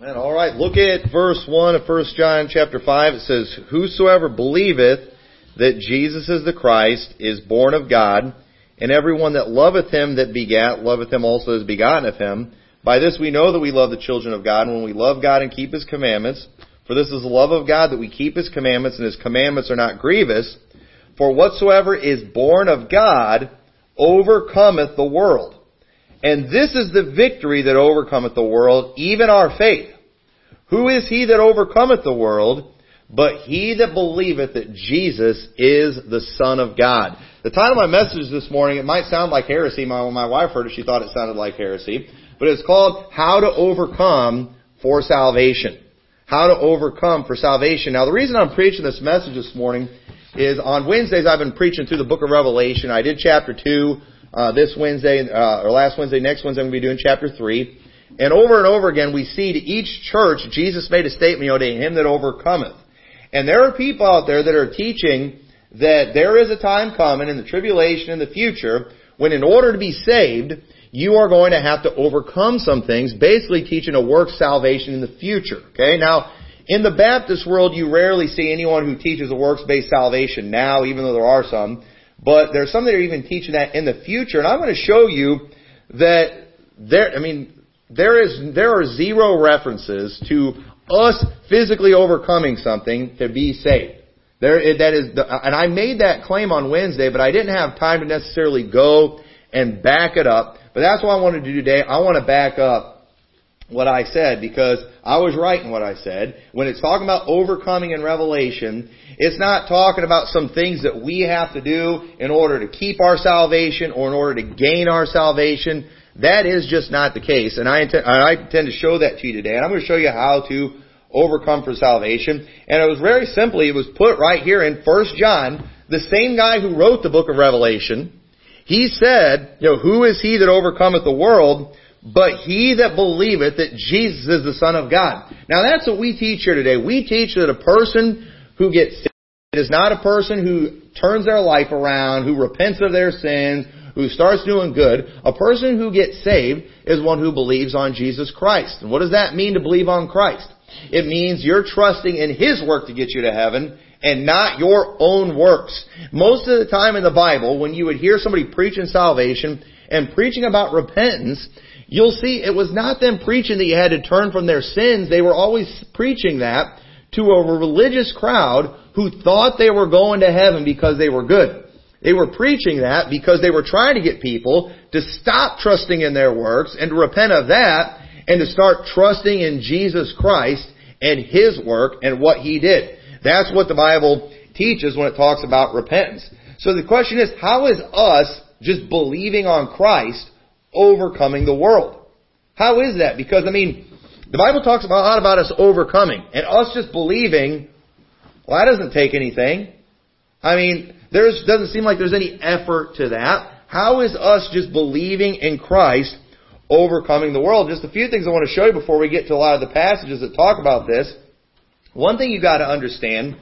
All right, look at verse 1 of 1 John chapter 5. It says, Whosoever believeth that Jesus is the Christ is born of God, and everyone that loveth him that begat, loveth him also as begotten of him. By this we know that we love the children of God, and when we love God and keep his commandments. For this is the love of God that we keep his commandments, and his commandments are not grievous. For whatsoever is born of God overcometh the world. And this is the victory that overcometh the world, even our faith. Who is he that overcometh the world? But he that believeth that Jesus is the Son of God. The title of my message this morning, it might sound like heresy. My, when my wife heard it, she thought it sounded like heresy. But it's called How to Overcome for Salvation. How to Overcome for Salvation. Now the reason I'm preaching this message this morning is on Wednesdays I've been preaching through the book of Revelation. I did chapter 2 uh, this Wednesday, uh, or last Wednesday, next Wednesday I'm going to be doing chapter 3. And over and over again we see to each church, Jesus made a statement, you know, to him that overcometh. And there are people out there that are teaching that there is a time coming in the tribulation in the future when in order to be saved, you are going to have to overcome some things, basically teaching a work salvation in the future. Okay? Now, in the Baptist world, you rarely see anyone who teaches a works-based salvation now, even though there are some. But there's some that are even teaching that in the future. And I'm going to show you that there, I mean, there is, there are zero references to us physically overcoming something to be saved. There, that is, the, and I made that claim on Wednesday, but I didn't have time to necessarily go and back it up. But that's what I wanted to do today. I want to back up what I said because I was right in what I said. When it's talking about overcoming in Revelation, it's not talking about some things that we have to do in order to keep our salvation or in order to gain our salvation. That is just not the case. And I intend, I intend to show that to you today. And I'm going to show you how to overcome for salvation. And it was very simply, it was put right here in 1 John, the same guy who wrote the book of Revelation. He said, you know, who is he that overcometh the world? But he that believeth that Jesus is the Son of God. Now that's what we teach here today. We teach that a person who gets saved is not a person who turns their life around, who repents of their sins, who starts doing good. A person who gets saved is one who believes on Jesus Christ. And what does that mean to believe on Christ? It means you're trusting in His work to get you to heaven and not your own works. Most of the time in the Bible, when you would hear somebody preaching salvation and preaching about repentance, You'll see it was not them preaching that you had to turn from their sins. They were always preaching that to a religious crowd who thought they were going to heaven because they were good. They were preaching that because they were trying to get people to stop trusting in their works and to repent of that and to start trusting in Jesus Christ and His work and what He did. That's what the Bible teaches when it talks about repentance. So the question is, how is us just believing on Christ overcoming the world. How is that? Because, I mean, the Bible talks a lot about us overcoming and us just believing, well, that doesn't take anything. I mean, there doesn't seem like there's any effort to that. How is us just believing in Christ overcoming the world? Just a few things I want to show you before we get to a lot of the passages that talk about this. One thing you got to understand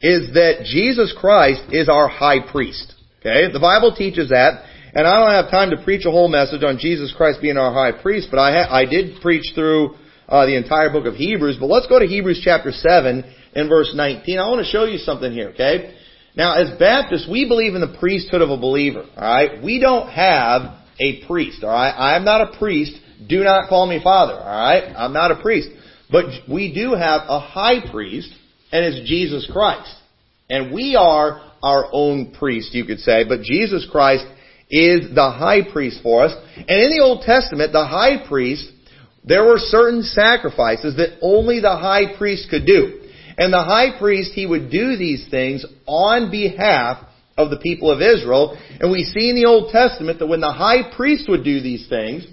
is that Jesus Christ is our high priest. Okay? The Bible teaches that. And I don't have time to preach a whole message on Jesus Christ being our high priest, but I, ha- I did preach through uh, the entire book of Hebrews. But let's go to Hebrews chapter 7 and verse 19. I want to show you something here, okay? Now, as Baptists, we believe in the priesthood of a believer, alright? We don't have a priest, alright? I am not a priest. Do not call me father, alright? I'm not a priest. But we do have a high priest, and it's Jesus Christ. And we are our own priest, you could say, but Jesus Christ is the high priest for us. And in the Old Testament, the high priest, there were certain sacrifices that only the high priest could do. And the high priest, he would do these things on behalf of the people of Israel. And we see in the Old Testament that when the high priest would do these things,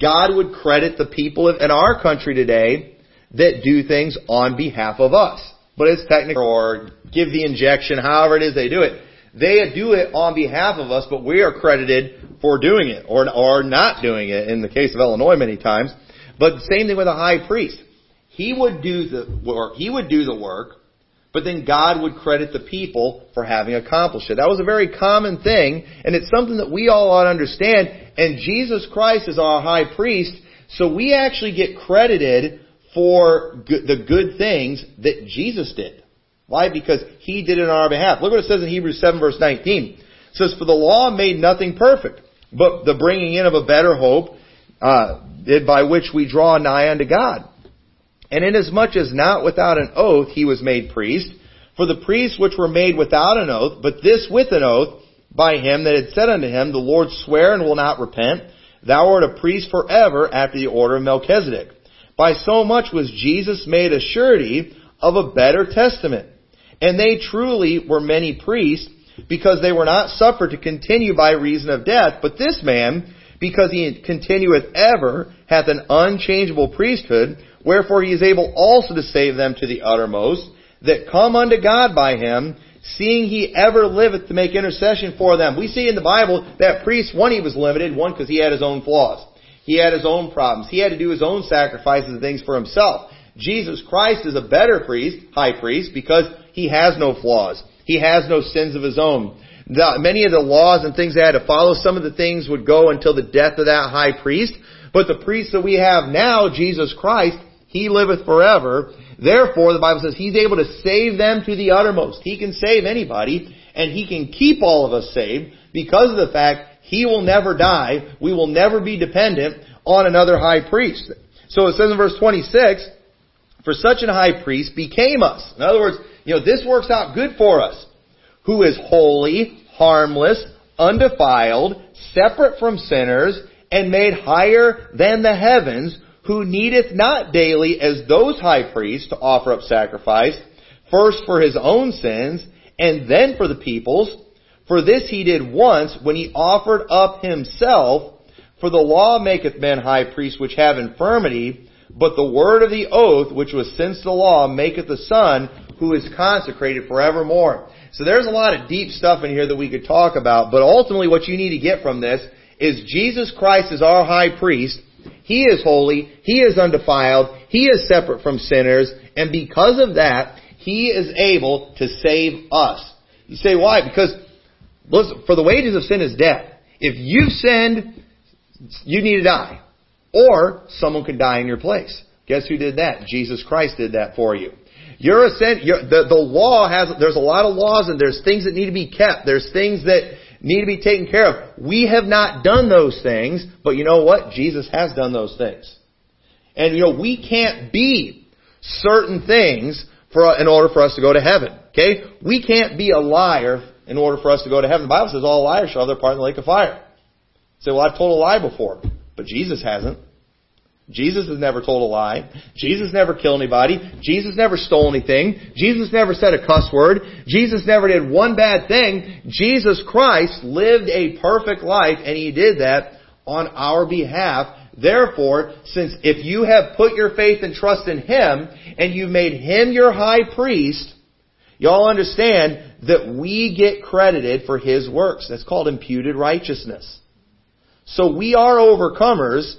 God would credit the people in our country today that do things on behalf of us. But it's technical or give the injection, however it is they do it. They do it on behalf of us, but we are credited for doing it or, or not doing it in the case of Illinois many times. But same thing with a high priest. He would do the work, he would do the work, but then God would credit the people for having accomplished it. That was a very common thing, and it's something that we all ought to understand. And Jesus Christ is our high priest, so we actually get credited for the good things that Jesus did. Why? Because He did it on our behalf. Look what it says in Hebrews 7 verse 19. It says, For the law made nothing perfect, but the bringing in of a better hope, uh, did by which we draw nigh unto God. And inasmuch as not without an oath he was made priest, for the priests which were made without an oath, but this with an oath, by him that had said unto him, The Lord swear and will not repent, Thou art a priest forever after the order of Melchizedek. By so much was Jesus made a surety of a better testament. And they truly were many priests, because they were not suffered to continue by reason of death, but this man, because he continueth ever, hath an unchangeable priesthood, wherefore he is able also to save them to the uttermost, that come unto God by him, seeing he ever liveth to make intercession for them. We see in the Bible that priest, one, he was limited, one, because he had his own flaws. He had his own problems. He had to do his own sacrifices and things for himself. Jesus Christ is a better priest, high priest, because he has no flaws. He has no sins of his own. The, many of the laws and things they had to follow, some of the things would go until the death of that high priest. But the priest that we have now, Jesus Christ, he liveth forever. Therefore, the Bible says He's able to save them to the uttermost. He can save anybody, and He can keep all of us saved because of the fact He will never die. We will never be dependent on another high priest. So it says in verse 26, For such an high priest became us. In other words, you know, this works out good for us. Who is holy, harmless, undefiled, separate from sinners, and made higher than the heavens, who needeth not daily as those high priests to offer up sacrifice, first for his own sins, and then for the people's. For this he did once when he offered up himself. For the law maketh men high priests which have infirmity, but the word of the oath, which was since the law, maketh the Son, who is consecrated forevermore. So there's a lot of deep stuff in here that we could talk about, but ultimately what you need to get from this is Jesus Christ is our high priest, he is holy. He is undefiled. He is separate from sinners. And because of that, He is able to save us. You say, why? Because, listen, for the wages of sin is death. If you've sinned, you need to die. Or someone could die in your place. Guess who did that? Jesus Christ did that for you. You're a sin, you're, the, the law has, there's a lot of laws and there's things that need to be kept. There's things that need to be taken care of. We have not done those things, but you know what? Jesus has done those things. And you know, we can't be certain things for, in order for us to go to heaven. Okay? We can't be a liar in order for us to go to heaven. The Bible says all liars shall have their part in the lake of fire. Say, well, I've told a lie before. But Jesus hasn't. Jesus has never told a lie. Jesus never killed anybody. Jesus never stole anything. Jesus never said a cuss word. Jesus never did one bad thing. Jesus Christ lived a perfect life and He did that on our behalf. Therefore, since if you have put your faith and trust in Him and you've made Him your high priest, y'all understand that we get credited for His works. That's called imputed righteousness. So we are overcomers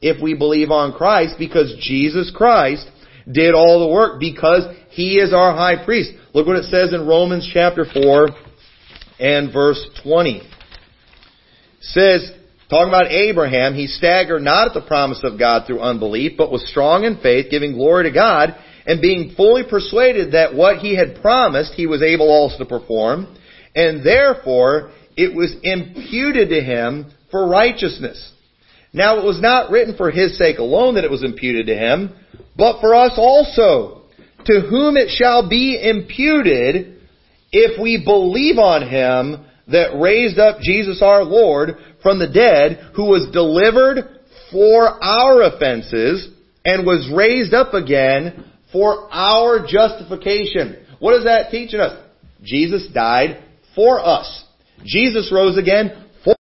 if we believe on Christ because Jesus Christ did all the work because He is our high priest. Look what it says in Romans chapter 4 and verse 20. It says, talking about Abraham, he staggered not at the promise of God through unbelief, but was strong in faith, giving glory to God, and being fully persuaded that what he had promised he was able also to perform, and therefore it was imputed to him for righteousness. Now it was not written for his sake alone that it was imputed to him, but for us also, to whom it shall be imputed if we believe on him that raised up Jesus our Lord from the dead, who was delivered for our offenses and was raised up again for our justification. What is that teaching us? Jesus died for us. Jesus rose again for us.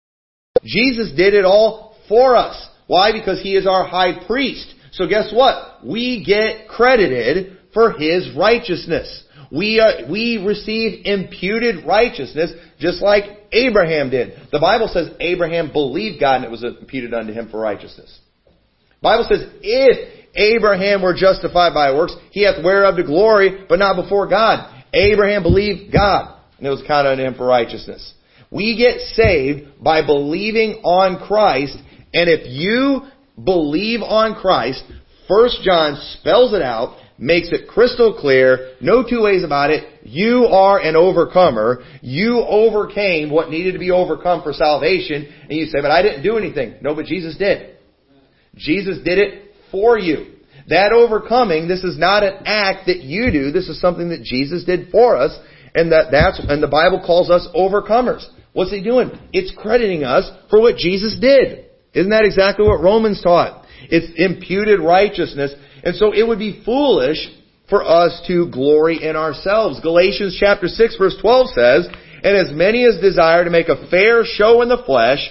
Jesus did it all for us. Why? Because He is our high priest. So guess what? We get credited for His righteousness. We, uh, we receive imputed righteousness just like Abraham did. The Bible says Abraham believed God and it was imputed unto him for righteousness. Bible says if Abraham were justified by works, he hath whereof to glory, but not before God. Abraham believed God and it was counted unto him for righteousness. We get saved by believing on Christ and if you believe on Christ, First John spells it out, makes it crystal clear, no two ways about it. You are an overcomer. You overcame what needed to be overcome for salvation. And you say, but I didn't do anything. No, but Jesus did. Jesus did it for you. That overcoming, this is not an act that you do. This is something that Jesus did for us. And that, that's, and the Bible calls us overcomers. What's he doing? It's crediting us for what Jesus did. Isn't that exactly what Romans taught? It's imputed righteousness. And so it would be foolish for us to glory in ourselves. Galatians chapter 6 verse 12 says, And as many as desire to make a fair show in the flesh,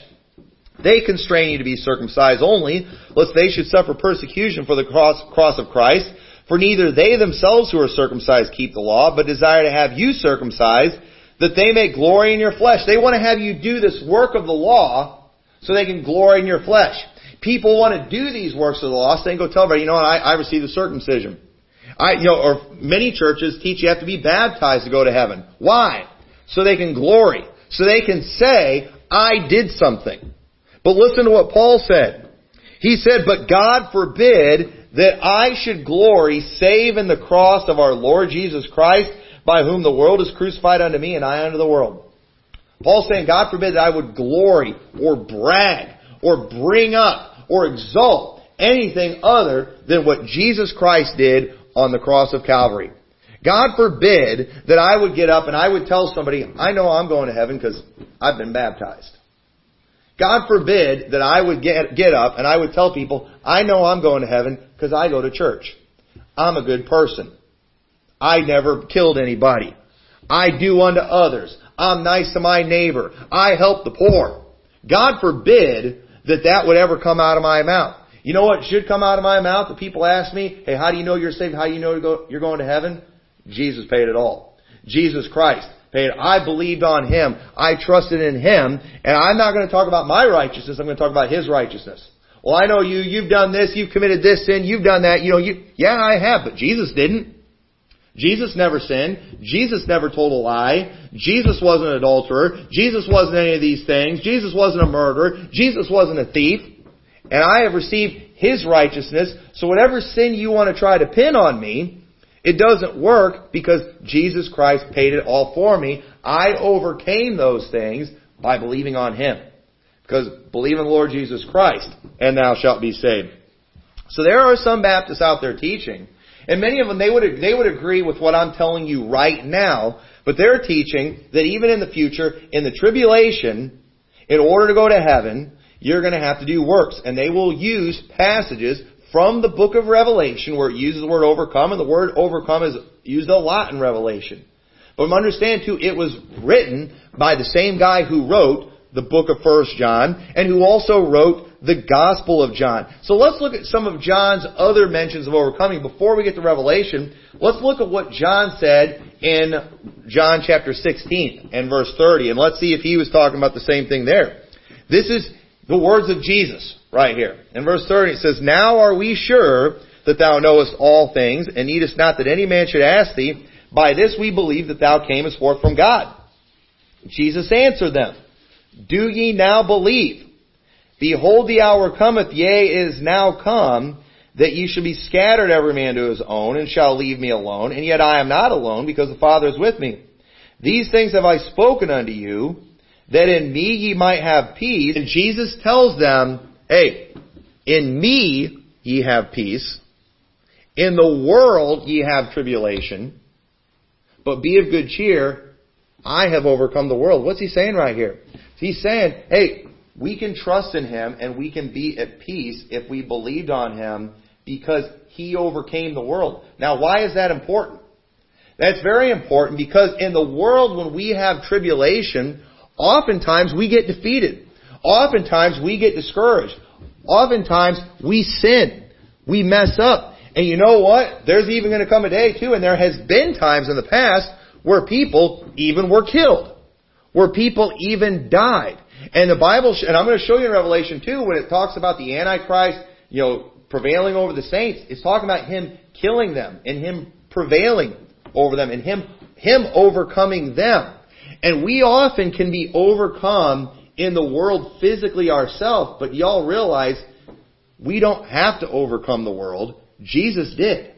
they constrain you to be circumcised only, lest they should suffer persecution for the cross, cross of Christ. For neither they themselves who are circumcised keep the law, but desire to have you circumcised, that they may glory in your flesh. They want to have you do this work of the law so they can glory in your flesh. People want to do these works of the law, so they can go tell everybody, you know what, I, I received a circumcision. I, you know, or many churches teach you have to be baptized to go to heaven. Why? So they can glory. So they can say, I did something. But listen to what Paul said. He said, but God forbid that I should glory save in the cross of our Lord Jesus Christ, by whom the world is crucified unto me and I unto the world. Paul's saying, God forbid that I would glory or brag or bring up or exalt anything other than what Jesus Christ did on the cross of Calvary. God forbid that I would get up and I would tell somebody, I know I'm going to heaven because I've been baptized. God forbid that I would get, get up and I would tell people, I know I'm going to heaven because I go to church. I'm a good person. I never killed anybody. I do unto others. I'm nice to my neighbor. I help the poor. God forbid that that would ever come out of my mouth. You know what should come out of my mouth? If people ask me, hey, how do you know you're saved? How do you know you're going to heaven? Jesus paid it all. Jesus Christ paid. I believed on Him. I trusted in Him. And I'm not going to talk about my righteousness. I'm going to talk about His righteousness. Well, I know you, you've done this, you've committed this sin, you've done that, you know, you, yeah, I have, but Jesus didn't. Jesus never sinned. Jesus never told a lie. Jesus wasn't an adulterer. Jesus wasn't any of these things. Jesus wasn't a murderer. Jesus wasn't a thief. And I have received His righteousness. So whatever sin you want to try to pin on me, it doesn't work because Jesus Christ paid it all for me. I overcame those things by believing on Him. Because believe in the Lord Jesus Christ, and thou shalt be saved. So there are some Baptists out there teaching and many of them, they would, they would agree with what I'm telling you right now, but they're teaching that even in the future, in the tribulation, in order to go to heaven, you're going to have to do works. And they will use passages from the book of Revelation where it uses the word overcome, and the word overcome is used a lot in Revelation. But understand too, it was written by the same guy who wrote the book of First John, and who also wrote the Gospel of John. So let's look at some of John's other mentions of overcoming. Before we get to Revelation, let's look at what John said in John chapter 16 and verse 30, and let's see if he was talking about the same thing there. This is the words of Jesus right here. In verse 30 it says, Now are we sure that thou knowest all things, and needest not that any man should ask thee, by this we believe that thou camest forth from God. Jesus answered them, Do ye now believe? Behold, the hour cometh, yea, is now come, that ye shall be scattered every man to his own, and shall leave me alone. And yet I am not alone, because the Father is with me. These things have I spoken unto you, that in me ye might have peace. And Jesus tells them, hey, in me ye have peace. In the world ye have tribulation. But be of good cheer. I have overcome the world. What's he saying right here? He's saying, hey, we can trust in Him and we can be at peace if we believed on Him because He overcame the world. Now, why is that important? That's very important because in the world when we have tribulation, oftentimes we get defeated. Oftentimes we get discouraged. Oftentimes we sin. We mess up. And you know what? There's even going to come a day too, and there has been times in the past where people even were killed. Where people even died. And the Bible, and I'm going to show you in Revelation 2 when it talks about the Antichrist, you know, prevailing over the saints, it's talking about him killing them and him prevailing over them and him, him overcoming them. And we often can be overcome in the world physically ourselves, but y'all realize we don't have to overcome the world. Jesus did.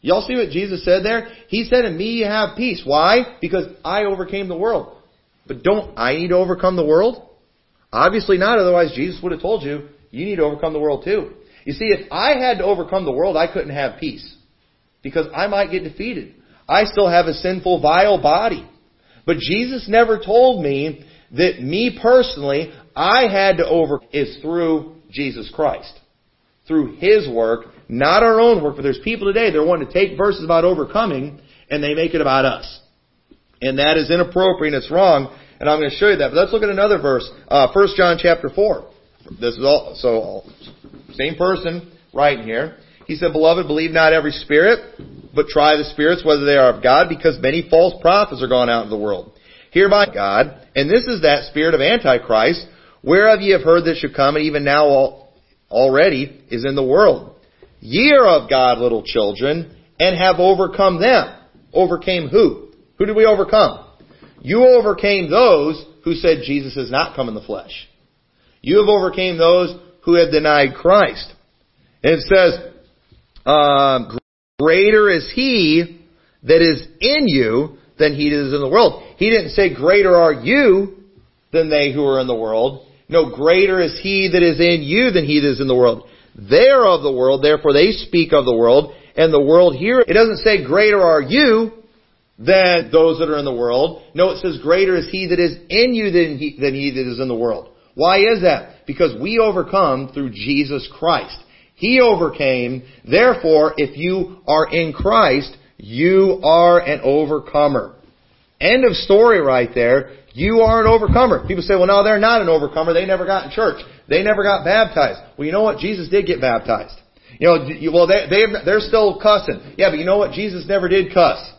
Y'all see what Jesus said there? He said, in me you have peace. Why? Because I overcame the world. But don't I need to overcome the world? Obviously not, otherwise Jesus would have told you, you need to overcome the world too. You see, if I had to overcome the world, I couldn't have peace. Because I might get defeated. I still have a sinful, vile body. But Jesus never told me that me personally, I had to over, is through Jesus Christ. Through His work, not our own work, but there's people today that want to take verses about overcoming and they make it about us. And that is inappropriate and it's wrong, and I'm going to show you that. But let's look at another verse, uh, 1 John chapter 4. This is all, so, same person writing here. He said, Beloved, believe not every spirit, but try the spirits whether they are of God, because many false prophets are gone out into the world. Hereby God, and this is that spirit of Antichrist, whereof ye have heard that should come, and even now already is in the world. Ye are of God, little children, and have overcome them. Overcame who? Who did we overcome? You overcame those who said Jesus has not come in the flesh. You have overcame those who have denied Christ. And it says, uh, greater is he that is in you than he that is in the world. He didn't say greater are you than they who are in the world. No, greater is he that is in you than he that is in the world. They are of the world, therefore they speak of the world, and the world hear. It doesn't say greater are you than those that are in the world. No, it says greater is he that is in you than he, than he that is in the world. Why is that? Because we overcome through Jesus Christ. He overcame. Therefore, if you are in Christ, you are an overcomer. End of story right there. You are an overcomer. People say, well, no, they're not an overcomer. They never got in church. They never got baptized. Well, you know what? Jesus did get baptized. You know, well, they, they, they're still cussing. Yeah, but you know what? Jesus never did cuss.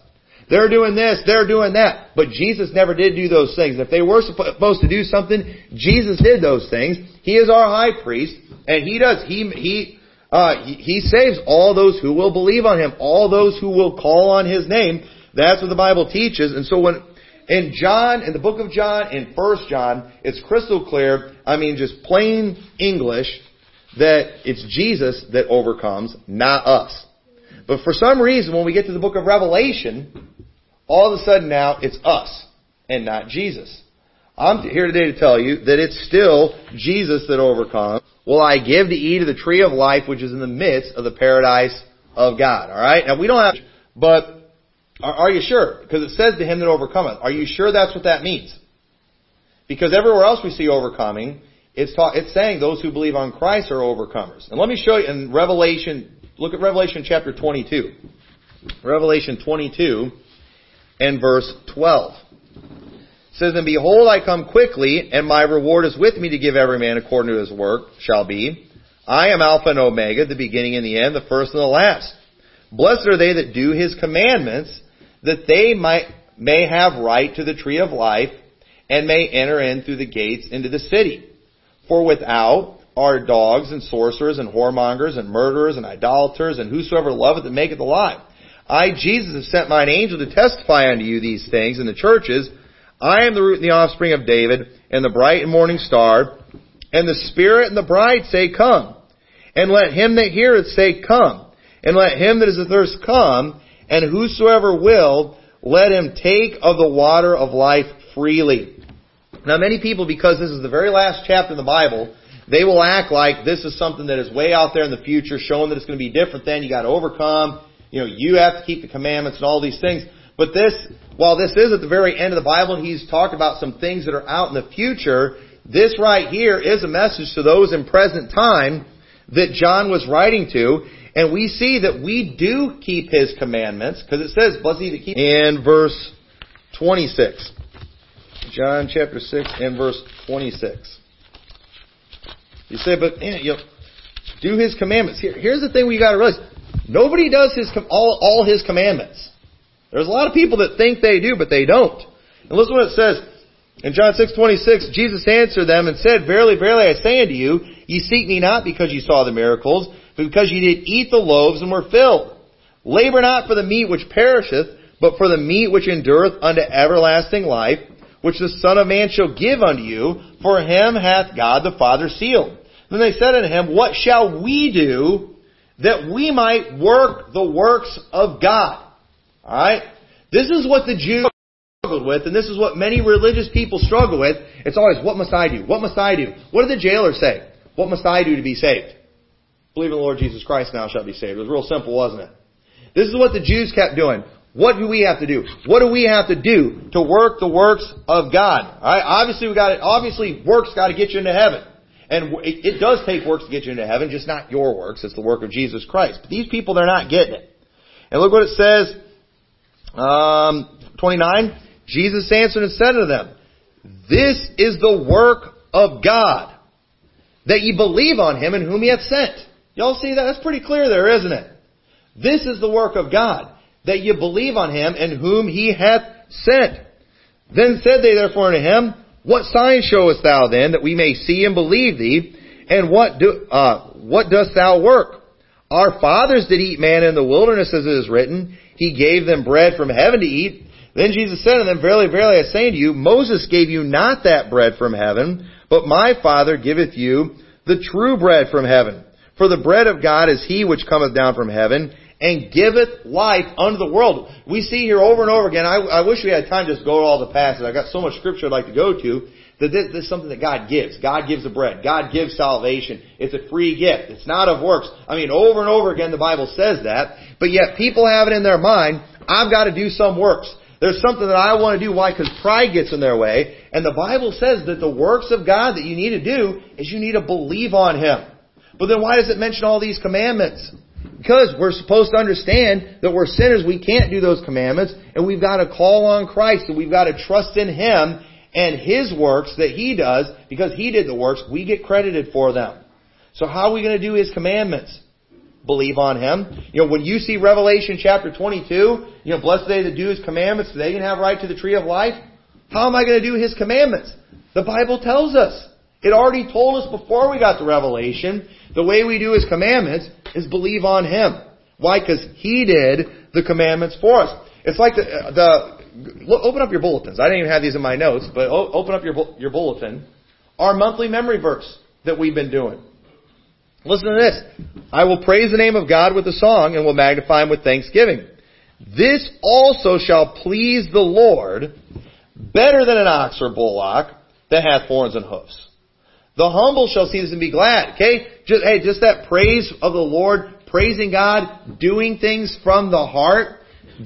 They're doing this, they're doing that. But Jesus never did do those things. If they were supposed to do something, Jesus did those things. He is our high priest, and He does. He, He, uh, he, he saves all those who will believe on Him, all those who will call on His name. That's what the Bible teaches. And so when, in John, in the book of John, in First John, it's crystal clear, I mean just plain English, that it's Jesus that overcomes, not us. But for some reason, when we get to the book of Revelation, all of a sudden now it's us and not Jesus. I'm here today to tell you that it's still Jesus that overcomes. Will I give to eat of the tree of life which is in the midst of the paradise of God? Alright? Now we don't have, but are, are you sure? Because it says to him that overcometh. Are you sure that's what that means? Because everywhere else we see overcoming, it's, ta- it's saying those who believe on Christ are overcomers. And let me show you in Revelation, look at Revelation chapter 22. Revelation 22 and verse 12. It says, And behold, I come quickly, and my reward is with me to give every man according to his work shall be. I am Alpha and Omega, the beginning and the end, the first and the last. Blessed are they that do his commandments, that they might, may have right to the tree of life, and may enter in through the gates into the city. For without are dogs and sorcerers and whoremongers and murderers and idolaters and whosoever loveth and maketh a lie. I, Jesus, have sent mine angel to testify unto you these things in the churches. I am the root and the offspring of David, and the bright and morning star. And the Spirit and the bride say, Come. And let him that heareth say, Come. And let him that is athirst come. And whosoever will, let him take of the water of life freely. Now many people, because this is the very last chapter in the Bible, they will act like this is something that is way out there in the future, showing that it's going to be different then. You got to overcome. You know, you have to keep the commandments and all these things. But this, while this is at the very end of the Bible, and he's talked about some things that are out in the future, this right here is a message to those in present time that John was writing to. And we see that we do keep his commandments, because it says, blessed he that keep in verse 26. John chapter 6 and verse 26. You say, but eh, you know, do his commandments. Here, here's the thing we got to realize: nobody does his all all his commandments. There's a lot of people that think they do, but they don't. And listen what it says in John six twenty six. Jesus answered them and said, "Verily, verily, I say unto you, ye seek me not because ye saw the miracles, but because ye did eat the loaves and were filled. Labor not for the meat which perisheth, but for the meat which endureth unto everlasting life." which the Son of Man shall give unto you, for him hath God the Father sealed. Then they said unto him, What shall we do that we might work the works of God. Alright? This is what the Jews struggled with, and this is what many religious people struggle with. It's always, what must I do? What must I do? What did the jailer say? What must I do to be saved? Believe in the Lord Jesus Christ now shall be saved. It was real simple, wasn't it? This is what the Jews kept doing. What do we have to do? What do we have to do to work the works of God? Alright, obviously we got it, obviously works got to get you into heaven. And it, it does take works to get you into heaven, just not your works, it's the work of Jesus Christ. But these people, they're not getting it. And look what it says, um, 29, Jesus answered and said to them, This is the work of God, that ye believe on him in whom he hath sent. Y'all see that? That's pretty clear there, isn't it? This is the work of God, that ye believe on him in whom he hath sent. Then said they therefore unto him, What sign showest thou then, that we may see and believe thee? And what do, uh, what dost thou work? Our fathers did eat manna in the wilderness, as it is written. He gave them bread from heaven to eat. Then Jesus said to them, Verily, verily, I say unto you, Moses gave you not that bread from heaven, but my Father giveth you the true bread from heaven. For the bread of God is he which cometh down from heaven, and giveth life unto the world. We see here over and over again, I, I wish we had time to just go to all the passages. I got so much scripture I'd like to go to, that this, this, is something that God gives. God gives the bread. God gives salvation. It's a free gift. It's not of works. I mean, over and over again the Bible says that, but yet people have it in their mind, I've got to do some works. There's something that I want to do. Why? Because pride gets in their way. And the Bible says that the works of God that you need to do is you need to believe on Him. But then why does it mention all these commandments? Because we're supposed to understand that we're sinners, we can't do those commandments, and we've got to call on Christ, and we've got to trust in Him and His works that He does, because He did the works, we get credited for them. So how are we going to do His commandments? Believe on Him. You know, when you see Revelation chapter 22, you know, blessed they that do His commandments, they can have right to the tree of life. How am I going to do His commandments? The Bible tells us. It already told us before we got to Revelation, the way we do His commandments is believe on Him. Why? Because He did the commandments for us. It's like the, the open up your bulletins. I didn't even have these in my notes, but open up your your bulletin. Our monthly memory verse that we've been doing. Listen to this. I will praise the name of God with a song and will magnify him with thanksgiving. This also shall please the Lord better than an ox or bullock that hath horns and hoofs. The humble shall see this and be glad. Okay? Just, hey, just that praise of the Lord, praising God, doing things from the heart,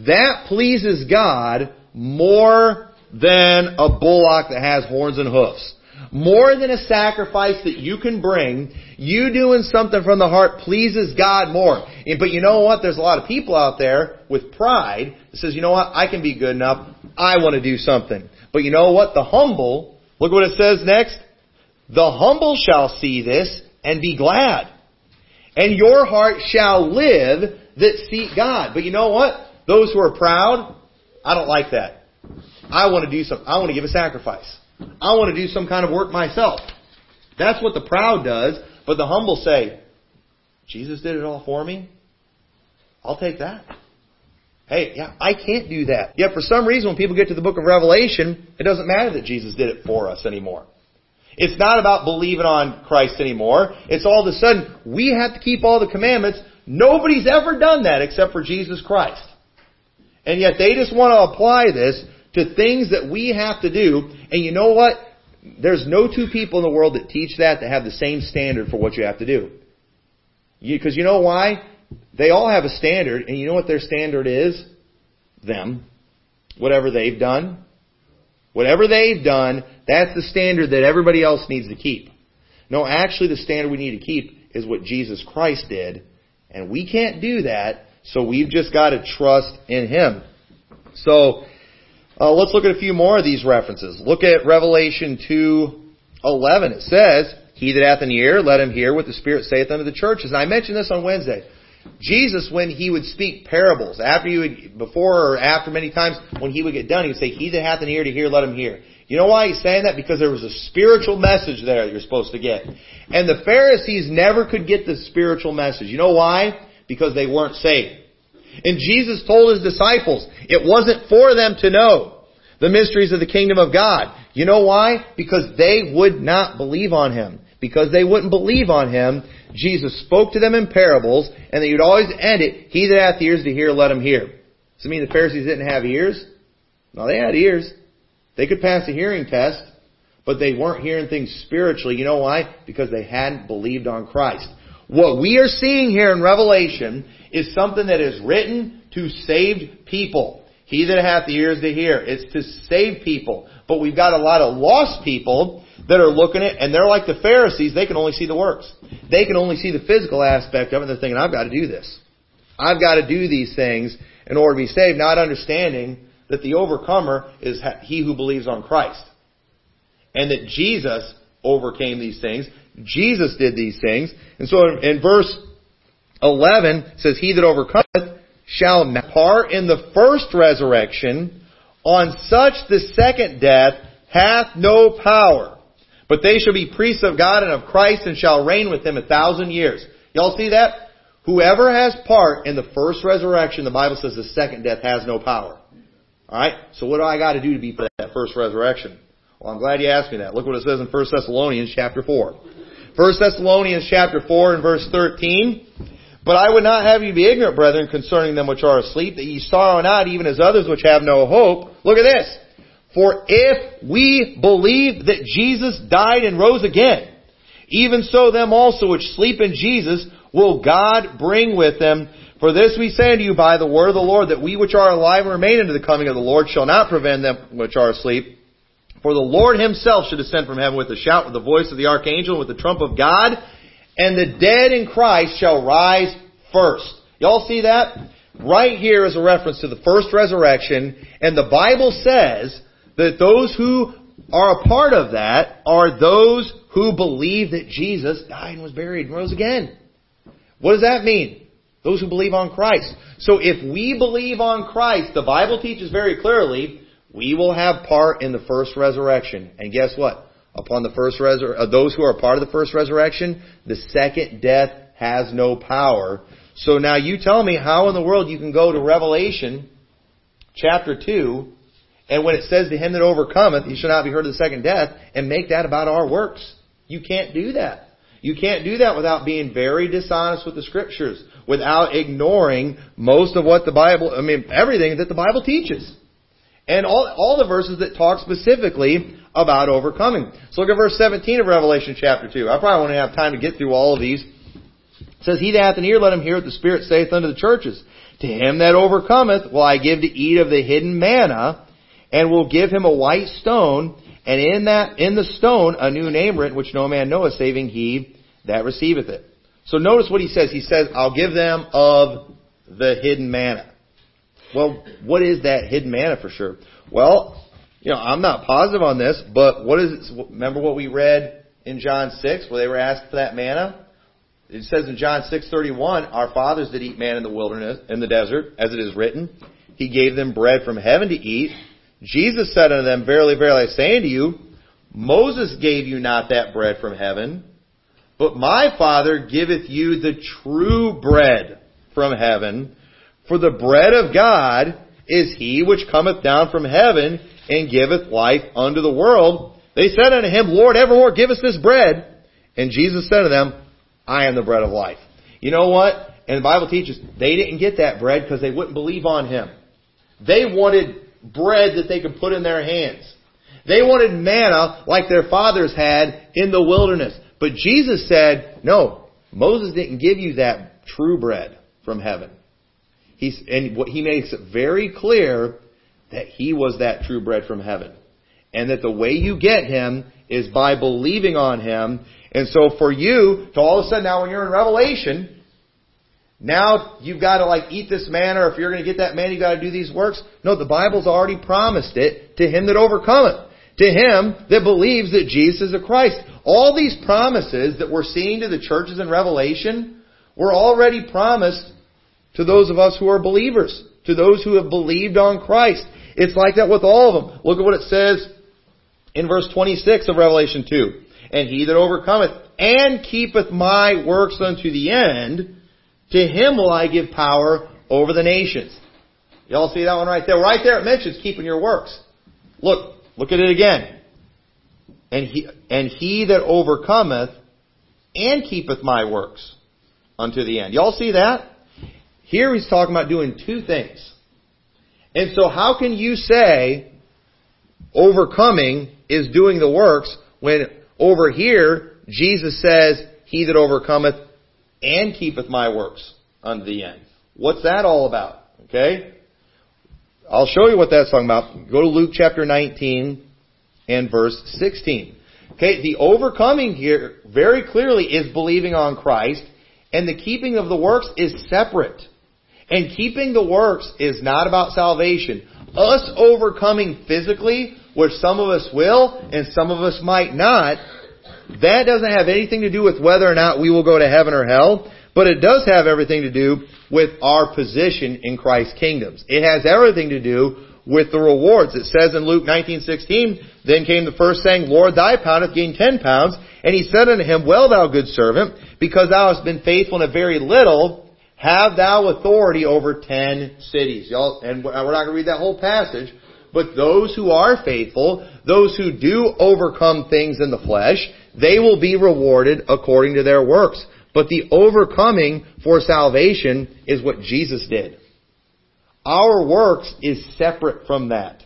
that pleases God more than a bullock that has horns and hoofs. More than a sacrifice that you can bring, you doing something from the heart pleases God more. But you know what? There's a lot of people out there with pride that says, you know what? I can be good enough. I want to do something. But you know what? The humble, look what it says next. The humble shall see this and be glad. And your heart shall live that seek God. But you know what? Those who are proud, I don't like that. I want to do something. I want to give a sacrifice. I want to do some kind of work myself. That's what the proud does, but the humble say, Jesus did it all for me. I'll take that. Hey, yeah, I can't do that. Yet for some reason when people get to the book of Revelation, it doesn't matter that Jesus did it for us anymore. It's not about believing on Christ anymore. It's all of a sudden, we have to keep all the commandments. Nobody's ever done that except for Jesus Christ. And yet they just want to apply this to things that we have to do. And you know what? There's no two people in the world that teach that that have the same standard for what you have to do. Because you, you know why? They all have a standard, and you know what their standard is? Them. Whatever they've done. Whatever they've done, that's the standard that everybody else needs to keep. No, actually the standard we need to keep is what Jesus Christ did, and we can't do that, so we've just got to trust in Him. So, uh, let's look at a few more of these references. Look at Revelation 2:11. It says, "He that hath an ear, let him hear what the Spirit saith unto the churches." And I mentioned this on Wednesday. Jesus, when he would speak parables, after you would, before or after many times, when he would get done, he would say, "He that hath an ear to hear, let him hear." You know why he's saying that? Because there was a spiritual message there that you're supposed to get. And the Pharisees never could get the spiritual message. You know why? Because they weren't saved. And Jesus told his disciples, it wasn't for them to know the mysteries of the kingdom of God. You know why? Because they would not believe on him. because they wouldn't believe on him, Jesus spoke to them in parables, and that you'd always end it, he that hath ears to hear, let him hear. Does it mean the Pharisees didn't have ears? No, they had ears. They could pass a hearing test, but they weren't hearing things spiritually. You know why? Because they hadn't believed on Christ. What we are seeing here in Revelation is something that is written to saved people. He that hath ears to hear. It's to save people. But we've got a lot of lost people that are looking at, and they're like the Pharisees, they can only see the works. They can only see the physical aspect of it, and they're thinking, I've got to do this. I've got to do these things in order to be saved, not understanding that the overcomer is he who believes on Christ. And that Jesus overcame these things. Jesus did these things. And so in, in verse 11 says, He that overcometh shall part in the first resurrection. On such the second death hath no power. But they shall be priests of God and of Christ and shall reign with him a thousand years. Y'all see that? Whoever has part in the first resurrection, the Bible says the second death has no power. Alright? So what do I got to do to be that first resurrection? Well, I'm glad you asked me that. Look what it says in 1 Thessalonians chapter 4. 1 Thessalonians chapter 4 and verse 13. But I would not have you be ignorant, brethren, concerning them which are asleep, that ye sorrow not even as others which have no hope. Look at this. For if we believe that Jesus died and rose again, even so them also which sleep in Jesus will God bring with them. For this we say unto you by the word of the Lord, that we which are alive and remain unto the coming of the Lord shall not prevent them which are asleep. For the Lord himself shall descend from heaven with a shout, with the voice of the archangel, with the trump of God, and the dead in Christ shall rise first. Y'all see that? Right here is a reference to the first resurrection, and the Bible says that those who are a part of that are those who believe that Jesus died and was buried and rose again. What does that mean? Those who believe on Christ. So if we believe on Christ, the Bible teaches very clearly, we will have part in the first resurrection. And guess what? Upon the first resur- uh, those who are part of the first resurrection, the second death has no power. So now you tell me how in the world you can go to Revelation chapter 2 and when it says to him that overcometh, he shall not be heard of the second death, and make that about our works. You can't do that. You can't do that without being very dishonest with the scriptures, without ignoring most of what the Bible, I mean, everything that the Bible teaches. And all, all the verses that talk specifically about overcoming. So look at verse 17 of Revelation chapter 2. I probably won't have time to get through all of these. It says, He that hath an ear, let him hear what the Spirit saith unto the churches. To him that overcometh will I give to eat of the hidden manna, and will give him a white stone, and in that in the stone a new name written, which no man knoweth, saving he that receiveth it. So notice what he says. He says, I'll give them of the hidden manna. Well, what is that hidden manna for sure? Well, you know, I'm not positive on this, but what is it? Remember what we read in John 6 where they were asked for that manna? It says in John 6:31, our fathers did eat manna in the wilderness, in the desert, as it is written. He gave them bread from heaven to eat. Jesus said unto them, Verily, verily, I say unto you, Moses gave you not that bread from heaven, but my Father giveth you the true bread from heaven. For the bread of God is he which cometh down from heaven and giveth life unto the world. They said unto him, Lord, evermore give us this bread. And Jesus said to them, I am the bread of life. You know what? And the Bible teaches they didn't get that bread because they wouldn't believe on him. They wanted bread that they could put in their hands. They wanted manna like their fathers had in the wilderness. But Jesus said, no, Moses didn't give you that true bread from heaven. He's, and what he makes it very clear that he was that true bread from heaven. And that the way you get him is by believing on him. And so for you to all of a sudden now when you're in Revelation, now you've got to like eat this man or if you're going to get that man, you've got to do these works. No, the Bible's already promised it to him that overcometh, to him that believes that Jesus is the Christ. All these promises that we're seeing to the churches in Revelation were already promised to those of us who are believers, to those who have believed on Christ. It's like that with all of them. Look at what it says in verse 26 of Revelation 2. And he that overcometh and keepeth my works unto the end, to him will I give power over the nations. Y'all see that one right there? Right there it mentions keeping your works. Look, look at it again. And he, and he that overcometh and keepeth my works unto the end. Y'all see that? Here he's talking about doing two things. And so how can you say overcoming is doing the works when over here Jesus says, He that overcometh and keepeth my works unto the end. What's that all about? Okay? I'll show you what that's talking about. Go to Luke chapter 19 and verse 16. Okay, the overcoming here very clearly is believing on Christ, and the keeping of the works is separate. And keeping the works is not about salvation. Us overcoming physically, which some of us will and some of us might not, that doesn't have anything to do with whether or not we will go to heaven or hell, but it does have everything to do with our position in Christ's kingdoms. It has everything to do with the rewards. It says in Luke 19:16, then came the first saying, Lord, thy pound hath gained ten pounds. And he said unto him, Well, thou good servant, because thou hast been faithful in a very little, have thou authority over ten cities. Y'all, and we're not going to read that whole passage, but those who are faithful, those who do overcome things in the flesh, they will be rewarded according to their works. But the overcoming for salvation is what Jesus did. Our works is separate from that.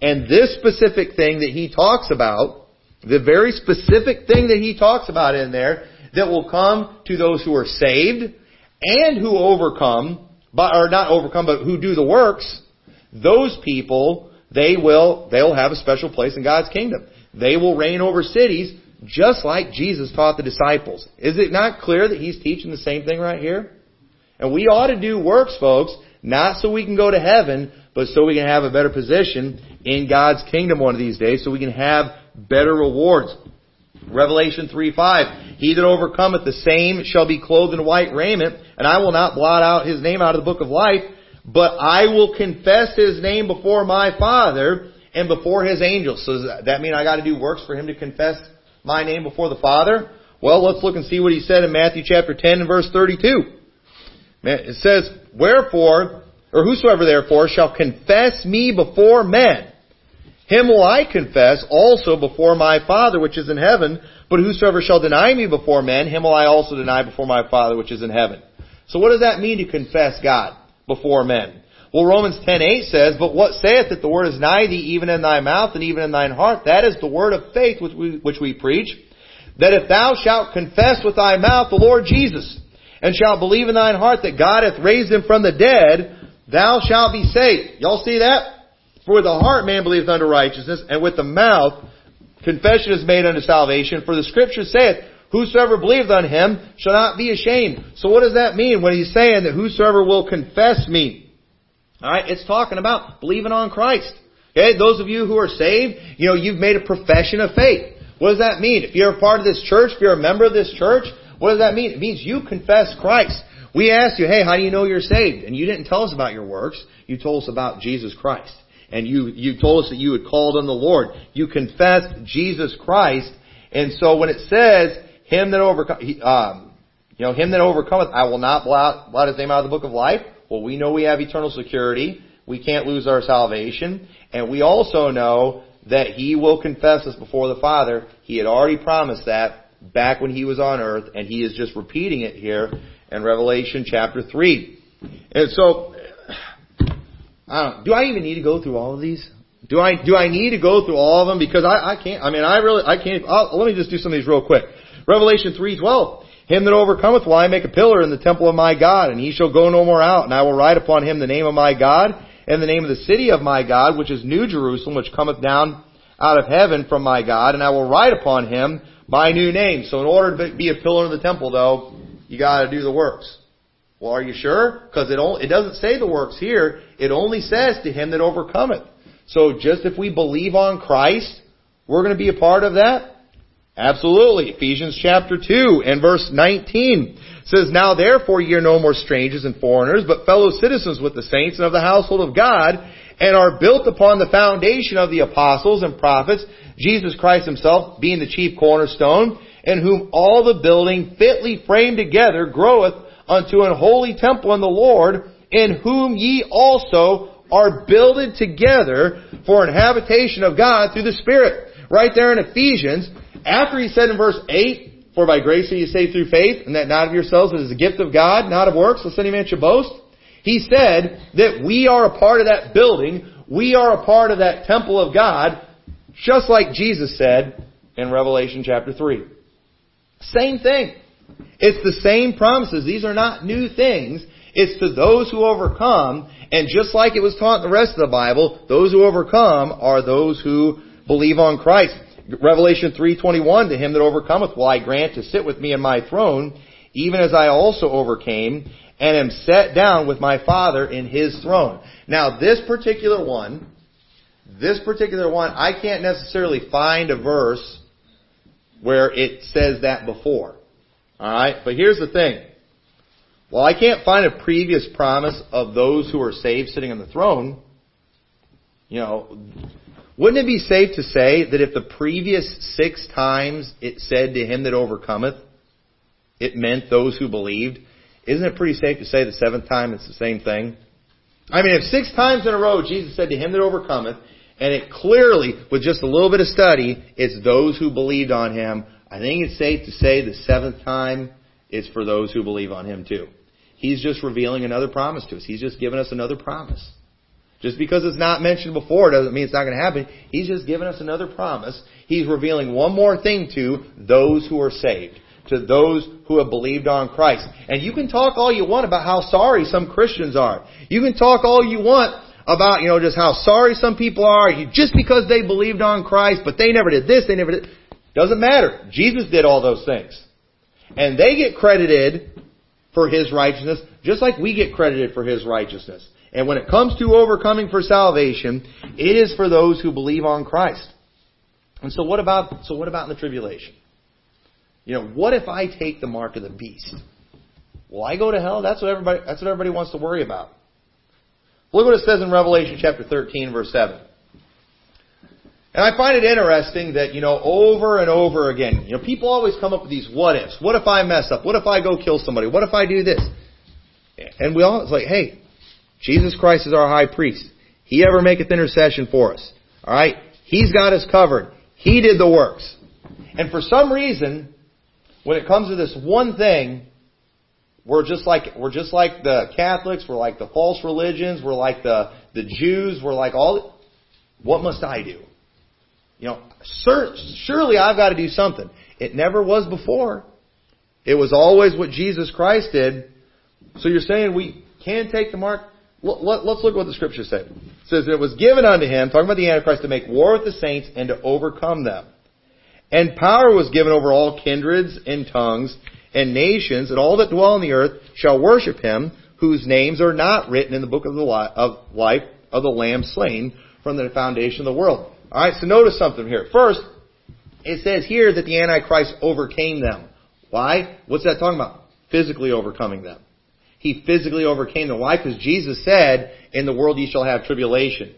And this specific thing that he talks about, the very specific thing that he talks about in there, that will come to those who are saved and who overcome, but, or not overcome, but who do the works, those people, they will, they'll have a special place in God's kingdom. They will reign over cities just like Jesus taught the disciples. Is it not clear that he's teaching the same thing right here? And we ought to do works, folks, not so we can go to heaven, but so we can have a better position in God's kingdom one of these days, so we can have better rewards. Revelation 3 5. He that overcometh the same shall be clothed in white raiment, and I will not blot out his name out of the book of life, but I will confess his name before my Father and before his angels. So does that mean I got to do works for him to confess my name before the Father? Well, let's look and see what he said in Matthew chapter 10 and verse 32. It says, Wherefore, or whosoever therefore shall confess me before men, him will I confess also before my Father which is in heaven, but whosoever shall deny me before men, him will I also deny before my Father which is in heaven. So what does that mean to confess God before men? Well, Romans 10:8 says, "But what saith that the word is nigh thee, even in thy mouth and even in thine heart? That is the word of faith which we, which we preach. That if thou shalt confess with thy mouth the Lord Jesus, and shalt believe in thine heart that God hath raised him from the dead, thou shalt be saved." Y'all see that? For with the heart man believeth unto righteousness, and with the mouth confession is made unto salvation. For the Scripture saith, Whosoever believeth on him shall not be ashamed. So what does that mean when he's saying that whosoever will confess me? Alright, it's talking about believing on Christ. Okay, those of you who are saved, you know, you've made a profession of faith. What does that mean? If you're a part of this church, if you're a member of this church, what does that mean? It means you confess Christ. We asked you, hey, how do you know you're saved? And you didn't tell us about your works. You told us about Jesus Christ. And you, you told us that you had called on the Lord. You confessed Jesus Christ. And so when it says, him that overcome, um, you know, him that overcometh, I will not blot, blot his name out of the book of life. Well, we know we have eternal security. We can't lose our salvation. And we also know that He will confess us before the Father. He had already promised that back when He was on earth, and He is just repeating it here in Revelation chapter 3. And so, I don't, do I even need to go through all of these? Do I, do I need to go through all of them? Because I, I can't, I mean, I really, I can't, I'll, let me just do some of these real quick. Revelation 3.12. Him that overcometh will I make a pillar in the temple of my God, and he shall go no more out, and I will write upon him the name of my God, and the name of the city of my God, which is New Jerusalem, which cometh down out of heaven from my God, and I will write upon him my new name. So in order to be a pillar in the temple, though, you gotta do the works. Well, are you sure? Because it, it doesn't say the works here. It only says to him that overcometh. So just if we believe on Christ, we're going to be a part of that. Absolutely. Ephesians chapter 2 and verse 19 says, Now therefore ye are no more strangers and foreigners, but fellow citizens with the saints and of the household of God, and are built upon the foundation of the apostles and prophets, Jesus Christ himself being the chief cornerstone, in whom all the building fitly framed together groweth unto an holy temple in the Lord, in whom ye also are builded together for an habitation of God through the Spirit. Right there in Ephesians, after he said in verse 8, For by grace are you saved through faith, and that not of yourselves, it is a gift of God, not of works, lest any man should boast. He said that we are a part of that building, we are a part of that temple of God, just like Jesus said in Revelation chapter 3. Same thing. It's the same promises. These are not new things. It's to those who overcome, and just like it was taught in the rest of the Bible, those who overcome are those who believe on Christ. Revelation 3:21 to him that overcometh will I grant to sit with me in my throne even as I also overcame and am set down with my Father in his throne. Now this particular one this particular one I can't necessarily find a verse where it says that before. Alright? But here's the thing. Well, I can't find a previous promise of those who are saved sitting on the throne. You know, wouldn't it be safe to say that if the previous six times it said to him that overcometh, it meant those who believed? Isn't it pretty safe to say the seventh time it's the same thing? I mean, if six times in a row Jesus said to him that overcometh, and it clearly, with just a little bit of study, it's those who believed on him, I think it's safe to say the seventh time it's for those who believe on him too. He's just revealing another promise to us. He's just giving us another promise. Just because it's not mentioned before doesn't mean it's not going to happen. He's just giving us another promise. He's revealing one more thing to those who are saved, to those who have believed on Christ. And you can talk all you want about how sorry some Christians are. You can talk all you want about, you know, just how sorry some people are just because they believed on Christ, but they never did this, they never did. Doesn't matter. Jesus did all those things. And they get credited for His righteousness, just like we get credited for His righteousness. And when it comes to overcoming for salvation, it is for those who believe on Christ. And so what about, so what about in the tribulation? You know, what if I take the mark of the beast? Will I go to hell? That's what everybody, that's what everybody wants to worry about. Look what it says in Revelation chapter 13 verse 7. And I find it interesting that, you know, over and over again, you know, people always come up with these what ifs. What if I mess up? What if I go kill somebody? What if I do this? And we all, it's like, hey, Jesus Christ is our high priest. He ever maketh intercession for us. Alright? He's got us covered. He did the works. And for some reason, when it comes to this one thing, we're just like we're just like the Catholics, we're like the false religions, we're like the the Jews, we're like all what must I do? You know, surely I've got to do something. It never was before. It was always what Jesus Christ did. So you're saying we can take the mark? Let's look at what the scriptures say. It says, It was given unto him, talking about the Antichrist, to make war with the saints and to overcome them. And power was given over all kindreds and tongues and nations, and all that dwell on the earth shall worship him, whose names are not written in the book of the of life of the Lamb slain from the foundation of the world. Alright, so notice something here. First, it says here that the Antichrist overcame them. Why? What's that talking about? Physically overcoming them. He physically overcame them. Why? Because Jesus said, in the world ye shall have tribulation.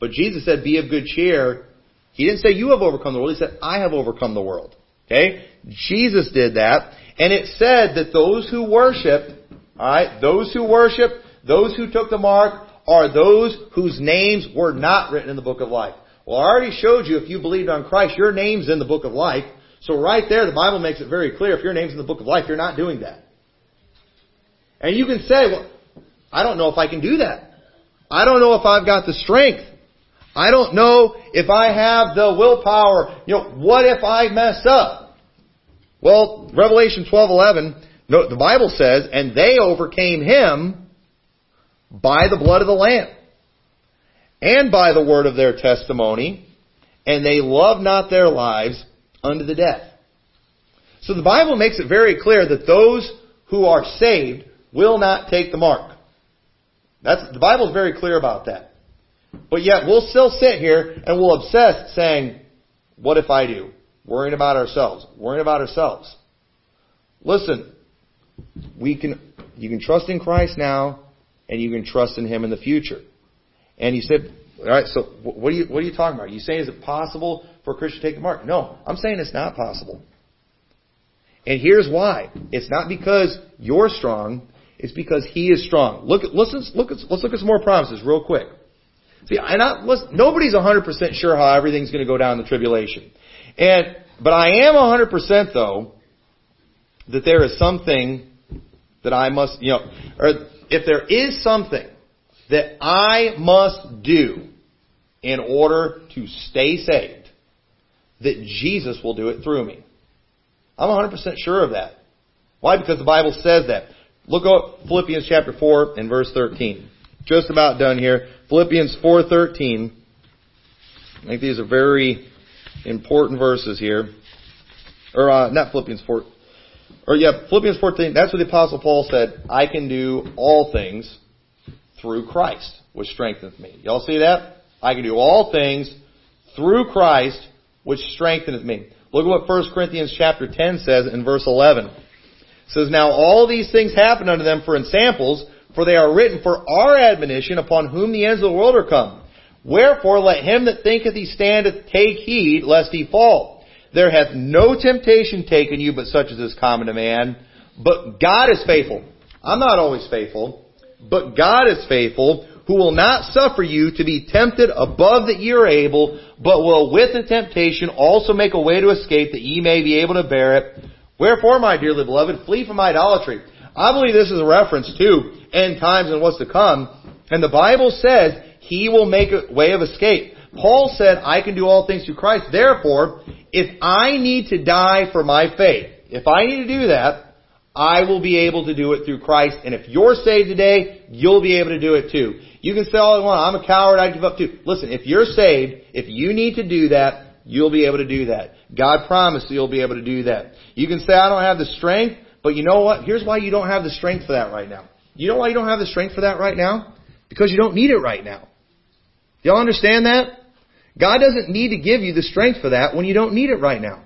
But Jesus said, be of good cheer. He didn't say you have overcome the world. He said, I have overcome the world. Okay? Jesus did that. And it said that those who worship, alright, those who worship, those who took the mark, are those whose names were not written in the book of life. Well, I already showed you if you believed on Christ, your name's in the book of life. So right there, the Bible makes it very clear if your name's in the book of life, you're not doing that. And you can say, well, I don't know if I can do that. I don't know if I've got the strength. I don't know if I have the willpower. You know, what if I mess up? Well, Revelation 12:11, no, the Bible says, and they overcame him by the blood of the lamb and by the word of their testimony, and they loved not their lives unto the death. So the Bible makes it very clear that those who are saved will not take the mark. That's, the Bible is very clear about that. But yet we'll still sit here and we'll obsess saying, what if I do? Worrying about ourselves. Worrying about ourselves. Listen, we can, you can trust in Christ now and you can trust in Him in the future. And you said, all right, so what are you, what are you talking about? Are you saying is it possible for a Christian to take the mark? No, I'm saying it's not possible. And here's why. It's not because you're strong. It's because He is strong. Look let's, look let's look at some more promises real quick. See, I, listen, nobody's 100% sure how everything's going to go down in the tribulation. And, but I am 100% though that there is something that I must, you know, or if there is something that I must do in order to stay saved, that Jesus will do it through me. I'm 100% sure of that. Why? Because the Bible says that. Look at Philippians chapter 4 and verse 13. Just about done here. Philippians 4:13. I think these are very important verses here. Or uh, not Philippians 4. Or yeah, Philippians 14. That's what the apostle Paul said. I can do all things through Christ, which strengthens me. Y'all see that? I can do all things through Christ, which strengtheneth me. Look at what 1 Corinthians chapter 10 says in verse 11. Says, Now all these things happen unto them for ensamples, for they are written for our admonition upon whom the ends of the world are come. Wherefore let him that thinketh he standeth take heed lest he fall. There hath no temptation taken you but such as is common to man. But God is faithful. I'm not always faithful, but God is faithful, who will not suffer you to be tempted above that ye are able, but will with the temptation also make a way to escape that ye may be able to bear it. Wherefore, my dearly beloved, flee from idolatry. I believe this is a reference to end times and what's to come. And the Bible says he will make a way of escape. Paul said, I can do all things through Christ. Therefore, if I need to die for my faith, if I need to do that, I will be able to do it through Christ. And if you're saved today, you'll be able to do it too. You can say all you want, I'm a coward, I give up too. Listen, if you're saved, if you need to do that, you'll be able to do that. God promised you'll be able to do that. You can say, I don't have the strength, but you know what? Here's why you don't have the strength for that right now. You know why you don't have the strength for that right now? Because you don't need it right now. Y'all understand that? God doesn't need to give you the strength for that when you don't need it right now.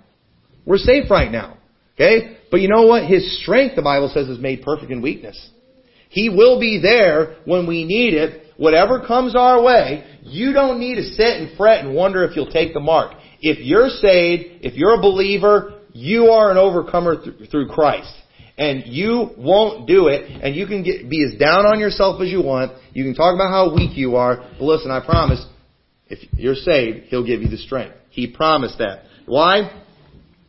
We're safe right now. Okay? But you know what? His strength, the Bible says, is made perfect in weakness. He will be there when we need it. Whatever comes our way, you don't need to sit and fret and wonder if you'll take the mark. If you're saved, if you're a believer, you are an overcomer th- through Christ and you won't do it, and you can get, be as down on yourself as you want. You can talk about how weak you are, but listen, I promise, if you're saved, He'll give you the strength. He promised that. Why?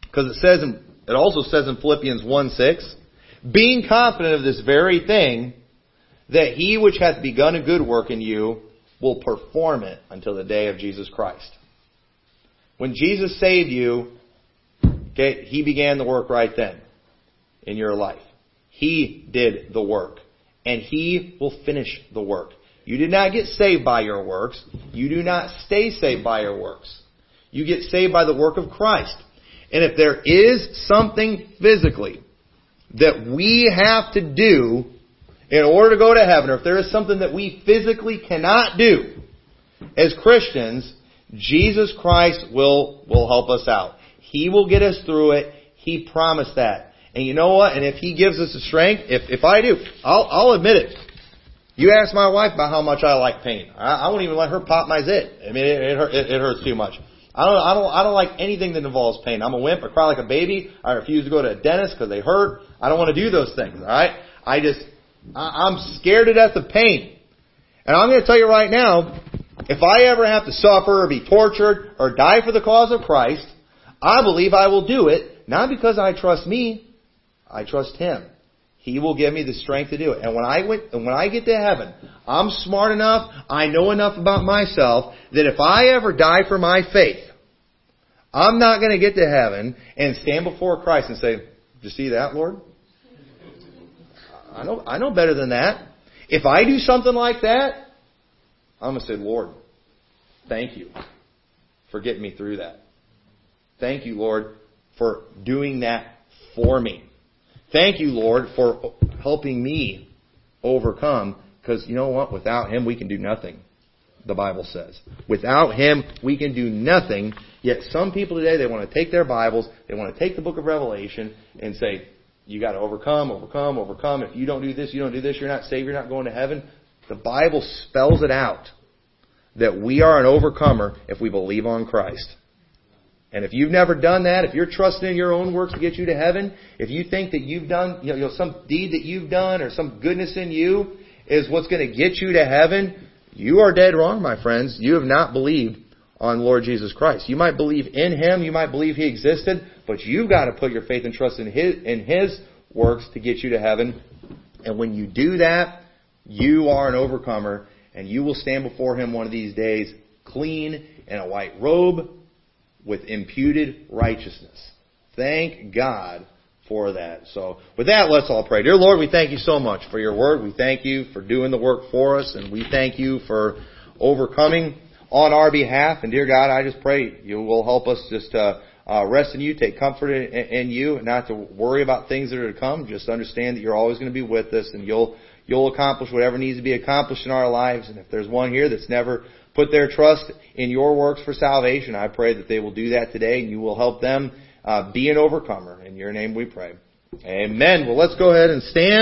Because it says in, it also says in Philippians 1 6, being confident of this very thing, that he which hath begun a good work in you will perform it until the day of Jesus Christ. When Jesus saved you, okay, he began the work right then in your life. He did the work. And He will finish the work. You did not get saved by your works. You do not stay saved by your works. You get saved by the work of Christ. And if there is something physically that we have to do in order to go to heaven, or if there is something that we physically cannot do as Christians, Jesus Christ will, will help us out. He will get us through it. He promised that. And you know what? And if He gives us the strength, if, if I do, I'll, I'll admit it. You ask my wife about how much I like pain. I, I won't even let her pop my zit. I mean, it, it, it hurts too much. I don't, I don't, I don't like anything that involves pain. I'm a wimp. I cry like a baby. I refuse to go to a dentist because they hurt. I don't want to do those things. All right. I just, I, I'm scared to death of pain. And I'm going to tell you right now, if I ever have to suffer or be tortured or die for the cause of Christ, I believe I will do it, not because I trust me, I trust Him. He will give me the strength to do it. And when I went, and when I get to heaven, I'm smart enough, I know enough about myself that if I ever die for my faith, I'm not going to get to heaven and stand before Christ and say, "Did you see that, Lord? I know, I know better than that. If I do something like that, I'm going to say, Lord, thank you for getting me through that. Thank you, Lord, for doing that for me. Thank you, Lord, for helping me overcome, because you know what? Without Him, we can do nothing. The Bible says. Without Him, we can do nothing. Yet some people today, they want to take their Bibles, they want to take the book of Revelation and say, you got to overcome, overcome, overcome. If you don't do this, you don't do this, you're not saved, you're not going to heaven. The Bible spells it out that we are an overcomer if we believe on Christ. And if you've never done that, if you're trusting in your own works to get you to heaven, if you think that you've done, you know, some deed that you've done or some goodness in you is what's going to get you to heaven, you are dead wrong, my friends. You have not believed on Lord Jesus Christ. You might believe in Him, you might believe He existed, but you've got to put your faith and trust in His, in His works to get you to heaven. And when you do that, you are an overcomer, and you will stand before Him one of these days clean in a white robe with imputed righteousness. Thank God for that. So with that, let's all pray. Dear Lord, we thank you so much for your word. We thank you for doing the work for us, and we thank you for overcoming on our behalf. And dear God, I just pray you will help us just uh, uh, rest in you, take comfort in, in you, and not to worry about things that are to come. Just understand that you're always going to be with us, and you'll you'll accomplish whatever needs to be accomplished in our lives. And if there's one here that's never put their trust in your works for salvation, I pray that they will do that today, and you will help them uh, be an overcomer. In your name we pray. Amen. Well, let's go ahead and stand.